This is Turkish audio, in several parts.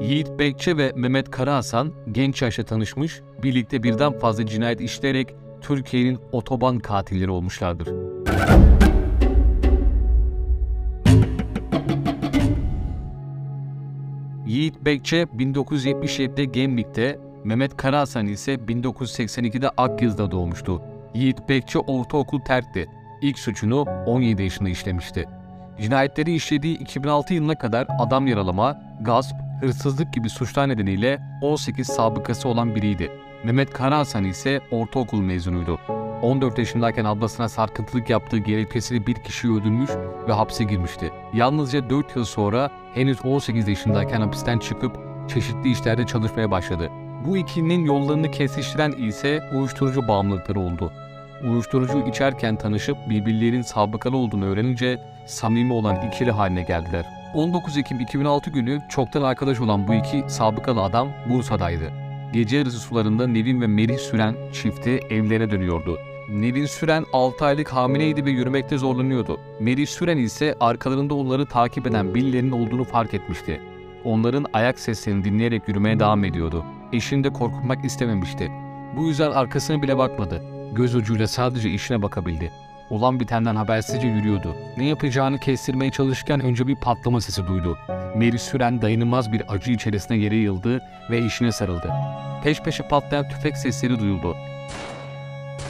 Yiğit Bekçe ve Mehmet Karahasan genç yaşta tanışmış, birlikte birden fazla cinayet işleyerek Türkiye'nin otoban katilleri olmuşlardır. Yiğit Bekçe 1977'de Gemlik'te, Mehmet Karahasan ise 1982'de Akyaz'da doğmuştu. Yiğit Bekçe ortaokul terkti. İlk suçunu 17 yaşında işlemişti. Cinayetleri işlediği 2006 yılına kadar adam yaralama, gasp, hırsızlık gibi suçlar nedeniyle 18 sabıkası olan biriydi. Mehmet Karahasan ise ortaokul mezunuydu. 14 yaşındayken ablasına sarkıntılık yaptığı gerekçesiyle bir kişiyi öldürmüş ve hapse girmişti. Yalnızca 4 yıl sonra henüz 18 yaşındayken hapisten çıkıp çeşitli işlerde çalışmaya başladı. Bu ikilinin yollarını kesiştiren ise uyuşturucu bağımlılıkları oldu. Uyuşturucu içerken tanışıp birbirlerinin sabıkalı olduğunu öğrenince samimi olan ikili haline geldiler. 19 Ekim 2006 günü çoktan arkadaş olan bu iki sabıkalı adam Bursa'daydı. Gece yarısı sularında Nevin ve Merih Süren çifti evlerine dönüyordu. Nevin Süren 6 aylık hamileydi ve yürümekte zorlanıyordu. Merih Süren ise arkalarında onları takip eden birilerinin olduğunu fark etmişti. Onların ayak seslerini dinleyerek yürümeye devam ediyordu. Eşini de korkutmak istememişti. Bu yüzden arkasına bile bakmadı. Göz ucuyla sadece işine bakabildi. Olan bitenden habersizce yürüyordu. Ne yapacağını kestirmeye çalışırken önce bir patlama sesi duydu. Meri Süren dayanılmaz bir acı içerisine yere yıldı ve eşine sarıldı. Peş peşe patlayan tüfek sesleri duyuldu.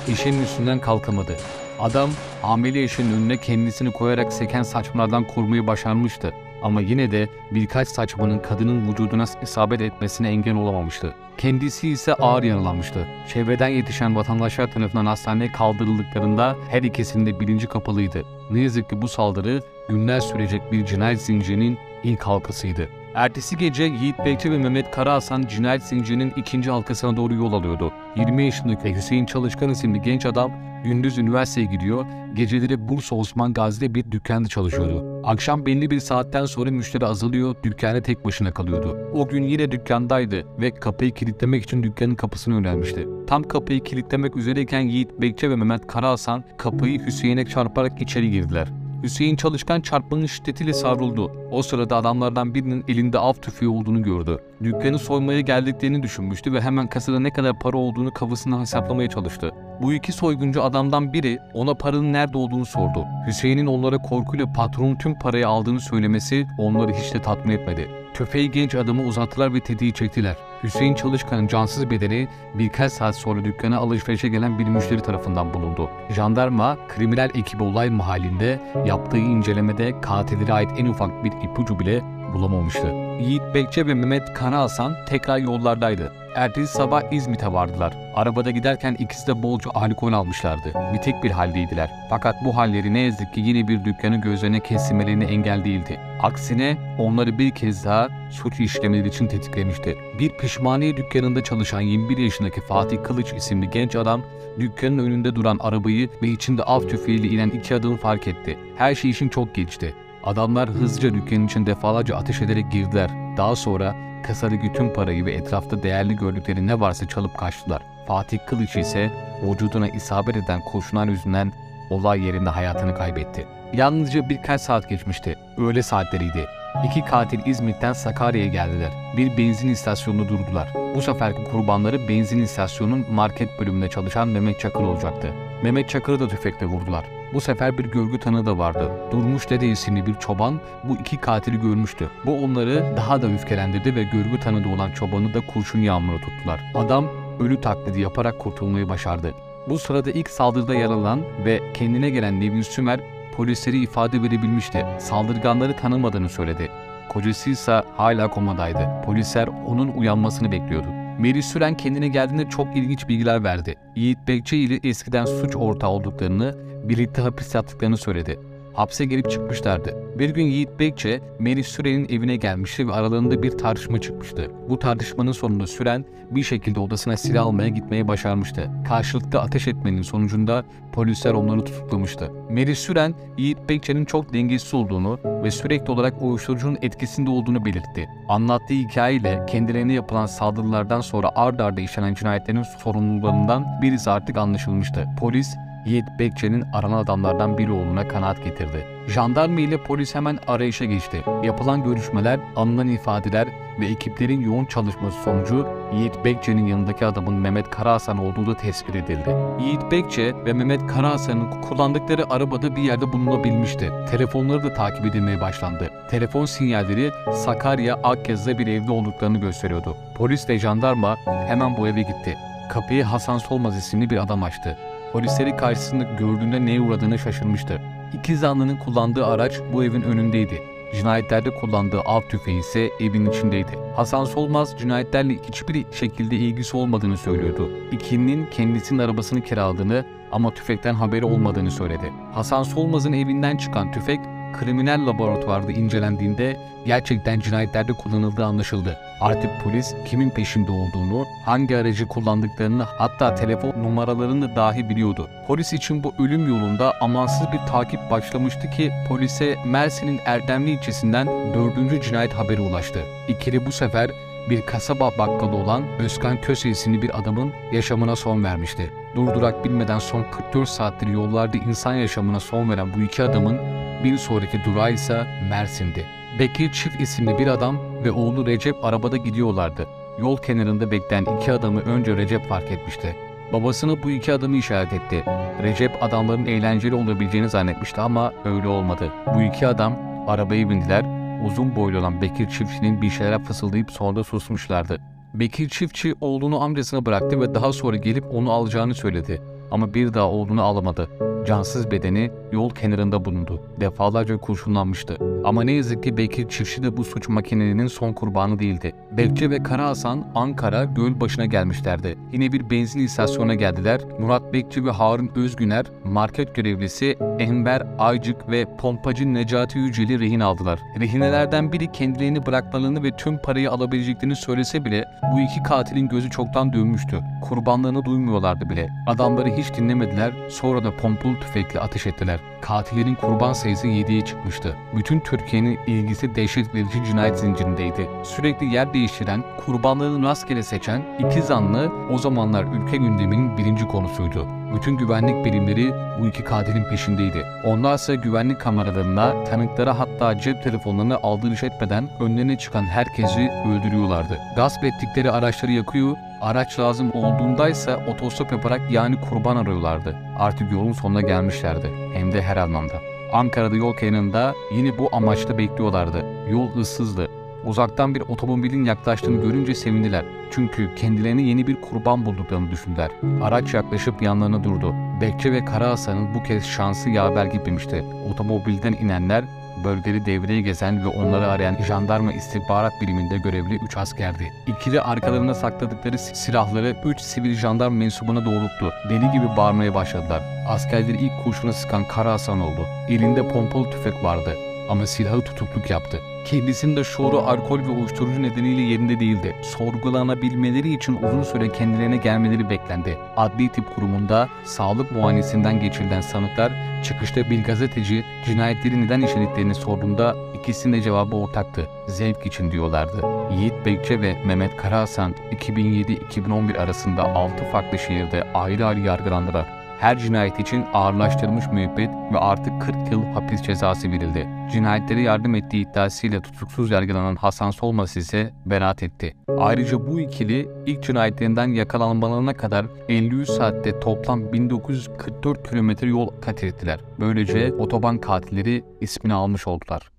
Eşinin üstünden kalkamadı. Adam hamile eşinin önüne kendisini koyarak seken saçmalardan korumayı başarmıştı. Ama yine de birkaç saçmanın kadının vücuduna isabet etmesine engel olamamıştı. Kendisi ise ağır yaralanmıştı. Çevreden yetişen vatandaşlar tarafından hastaneye kaldırıldıklarında her ikisinin de bilinci kapalıydı. Ne yazık ki bu saldırı günler sürecek bir cinayet zincirinin ilk halkasıydı. Ertesi gece Yiğit Bekçi ve Mehmet Karahasan cinayet zincirinin ikinci halkasına doğru yol alıyordu. 20 yaşındaki Hüseyin Çalışkan isimli genç adam gündüz üniversiteye gidiyor, geceleri Bursa Osman Gazi'de bir dükkanda çalışıyordu. Akşam belli bir saatten sonra müşteri azalıyor, dükkana tek başına kalıyordu. O gün yine dükkandaydı ve kapıyı kilitlemek için dükkanın kapısını önermişti. Tam kapıyı kilitlemek üzereyken Yiğit Bekçe ve Mehmet Karahasan kapıyı Hüseyin'e çarparak içeri girdiler. Hüseyin Çalışkan çarpmanın şiddetiyle savruldu. O sırada adamlardan birinin elinde av tüfeği olduğunu gördü. Dükkanı soymaya geldiklerini düşünmüştü ve hemen kasada ne kadar para olduğunu kafasına hesaplamaya çalıştı. Bu iki soyguncu adamdan biri ona paranın nerede olduğunu sordu. Hüseyin'in onlara korkuyla patronun tüm parayı aldığını söylemesi onları hiç de tatmin etmedi. Tüfeği genç adamı uzattılar ve tetiği çektiler. Hüseyin Çalışkan'ın cansız bedeni birkaç saat sonra dükkana alışverişe gelen bir müşteri tarafından bulundu. Jandarma, kriminal ekibi olay mahallinde yaptığı incelemede katillere ait en ufak bir ipucu bile bulamamıştı. Yiğit Bekçe ve Mehmet Karahasan tekrar yollardaydı. Ertesi sabah İzmit'e vardılar. Arabada giderken ikisi de bolca alkol almışlardı. Bitik bir haldeydiler. Fakat bu halleri ne yazık ki yine bir dükkanı gözlerine kesilmelerine engel değildi. Aksine onları bir kez daha suç işlemeleri için tetiklemişti. Bir pişmaniye dükkanında çalışan 21 yaşındaki Fatih Kılıç isimli genç adam dükkanın önünde duran arabayı ve içinde av tüfeğiyle inen iki adamı fark etti. Her şey için çok geçti. Adamlar hızlıca dükkanın için defalarca ateş ederek girdiler. Daha sonra kasadaki tüm parayı ve etrafta değerli gördükleri ne varsa çalıp kaçtılar. Fatih Kılıç ise vücuduna isabet eden kurşunlar yüzünden olay yerinde hayatını kaybetti. Yalnızca birkaç saat geçmişti. Öğle saatleriydi. İki katil İzmit'ten Sakarya'ya geldiler. Bir benzin istasyonunda durdular. Bu seferki kurbanları benzin istasyonunun market bölümünde çalışan Mehmet Çakır olacaktı. Mehmet Çakır'ı da tüfekle vurdular. Bu sefer bir görgü tanığı da vardı. Durmuş Dede isimli bir çoban bu iki katili görmüştü. Bu onları daha da öfkelendirdi ve görgü tanığı olan çobanı da kurşun yağmuru tuttular. Adam ölü taklidi yaparak kurtulmayı başardı. Bu sırada ilk saldırıda yaralanan ve kendine gelen Nevin Sümer polisleri ifade verebilmişti. Saldırganları tanımadığını söyledi. Kocası ise hala komadaydı. Polisler onun uyanmasını bekliyordu. Meri Süren kendine geldiğinde çok ilginç bilgiler verdi. Yiğit Bekçi ile eskiden suç ortağı olduklarını, birlikte hapis yattıklarını söyledi. Hapse girip çıkmışlardı. Bir gün Yiğit Bekçe, Meri Süren'in evine gelmişti ve aralarında bir tartışma çıkmıştı. Bu tartışmanın sonunda Süren bir şekilde odasına silah almaya gitmeyi başarmıştı. Karşılıklı ateş etmenin sonucunda polisler onları tutuklamıştı. Meri Süren, Yiğit Bekçe'nin çok dengesiz olduğunu ve sürekli olarak uyuşturucunun etkisinde olduğunu belirtti. Anlattığı hikayeyle kendilerine yapılan saldırılardan sonra ard arda işlenen cinayetlerin sorumlularından birisi artık anlaşılmıştı. Polis, Yiğit Bekçe'nin aranan adamlardan biri olduğuna kanaat getirdi. Jandarma ile polis hemen arayışa geçti. Yapılan görüşmeler, alınan ifadeler ve ekiplerin yoğun çalışması sonucu Yiğit Bekçe'nin yanındaki adamın Mehmet Karahasan olduğu da tespit edildi. Yiğit Bekçe ve Mehmet Karahasan'ın kullandıkları arabada bir yerde bulunabilmişti. Telefonları da takip edilmeye başlandı. Telefon sinyalleri Sakarya Akyazı'da bir evde olduklarını gösteriyordu. Polis ve jandarma hemen bu eve gitti. Kapıyı Hasan Solmaz isimli bir adam açtı. Polisleri karşısında gördüğünde neye uğradığını şaşırmıştı. İki zanlının kullandığı araç bu evin önündeydi. Cinayetlerde kullandığı av tüfeği ise evin içindeydi. Hasan Solmaz cinayetlerle hiçbir şekilde ilgisi olmadığını söylüyordu. İkilinin kendisinin arabasını kiraladığını ama tüfekten haberi olmadığını söyledi. Hasan Solmaz'ın evinden çıkan tüfek kriminal laboratuvarda incelendiğinde gerçekten cinayetlerde kullanıldığı anlaşıldı. Artık polis kimin peşinde olduğunu, hangi aracı kullandıklarını hatta telefon numaralarını dahi biliyordu. Polis için bu ölüm yolunda amansız bir takip başlamıştı ki polise Mersin'in Erdemli ilçesinden dördüncü cinayet haberi ulaştı. İkili bu sefer bir kasaba bakkalı olan Özkan Köse isimli bir adamın yaşamına son vermişti. Durdurak bilmeden son 44 saattir yollarda insan yaşamına son veren bu iki adamın bir sonraki durağı ise Mersin'di. Bekir Çift isimli bir adam ve oğlu Recep arabada gidiyorlardı. Yol kenarında bekleyen iki adamı önce Recep fark etmişti. Babasına bu iki adamı işaret etti. Recep adamların eğlenceli olabileceğini zannetmişti ama öyle olmadı. Bu iki adam arabaya bindiler. Uzun boylu olan Bekir Çiftçi'nin bir şeyler fısıldayıp sonra susmuşlardı. Bekir Çiftçi oğlunu amcasına bıraktı ve daha sonra gelip onu alacağını söyledi. Ama bir daha oğlunu alamadı. Cansız bedeni yol kenarında bulundu. Defalarca kurşunlanmıştı. Ama ne yazık ki Bekir Çiftçi de bu suç makinelerinin son kurbanı değildi. Bekçe ve Kara Hasan Ankara göl başına gelmişlerdi. Yine bir benzin istasyonuna geldiler. Murat Bekçi ve Harun Özgüner, market görevlisi Enver Aycık ve pompacı Necati Yücel'i rehin aldılar. Rehinelerden biri kendilerini bırakmalarını ve tüm parayı alabileceklerini söylese bile bu iki katilin gözü çoktan dönmüştü. Kurbanlarını duymuyorlardı bile. Adamları hiç dinlemediler, sonra da pompalı tüfekle ateş ettiler. Katillerin kurban sayısı 7'ye çıkmıştı. Bütün Türkiye'nin ilgisi dehşet verici cinayet zincirindeydi. Sürekli yer değiştiren, kurbanlarını rastgele seçen iki zanlı o zamanlar ülke gündeminin birinci konusuydu. Bütün güvenlik birimleri bu iki katilin peşindeydi. Onlarsa güvenlik kameralarına, tanıklara hatta cep telefonlarına aldırış etmeden önlerine çıkan herkesi öldürüyorlardı. Gasp ettikleri araçları yakıyor, araç lazım olduğundaysa otostop yaparak yani kurban arıyorlardı. Artık yolun sonuna gelmişlerdi. Hem de her anlamda. Ankara'da yol kenarında yine bu amaçla bekliyorlardı. Yol ıssızdı. Uzaktan bir otomobilin yaklaştığını görünce sevindiler. Çünkü kendilerine yeni bir kurban bulduklarını düşündüler. Araç yaklaşıp yanlarına durdu. Bekçi ve Kara Hasan'ın bu kez şansı yaver gitmemişti. Otomobilden inenler bölgeleri devreye gezen ve onları arayan jandarma istihbarat biriminde görevli 3 askerdi. İkili arkalarına sakladıkları silahları 3 sivil jandarma mensubuna doğrulttu. Deli gibi bağırmaya başladılar. Askerleri ilk kurşuna sıkan Kara Hasan oldu. Elinde pompalı tüfek vardı ama silahı tutukluk yaptı. Kendisinin şuuru alkol ve uyuşturucu nedeniyle yerinde değildi. Sorgulanabilmeleri için uzun süre kendilerine gelmeleri beklendi. Adli Tıp Kurumu'nda sağlık muayenesinden geçirilen sanıklar çıkışta bir gazeteci cinayetleri neden işlediklerini sorduğunda ikisinin de cevabı ortaktı. Zevk için diyorlardı. Yiğit Bekçe ve Mehmet Karahasan 2007-2011 arasında 6 farklı şehirde ayrı ayrı yargılandılar. Her cinayet için ağırlaştırılmış müebbet ve artık 40 yıl hapis cezası verildi. Cinayetlere yardım ettiği iddiasıyla tutuksuz yargılanan Hasan Solmaz ise beraat etti. Ayrıca bu ikili ilk cinayetlerinden yakalanmalarına kadar 53 saatte toplam 1944 kilometre yol kat ettiler. Böylece otoban katilleri ismini almış oldular.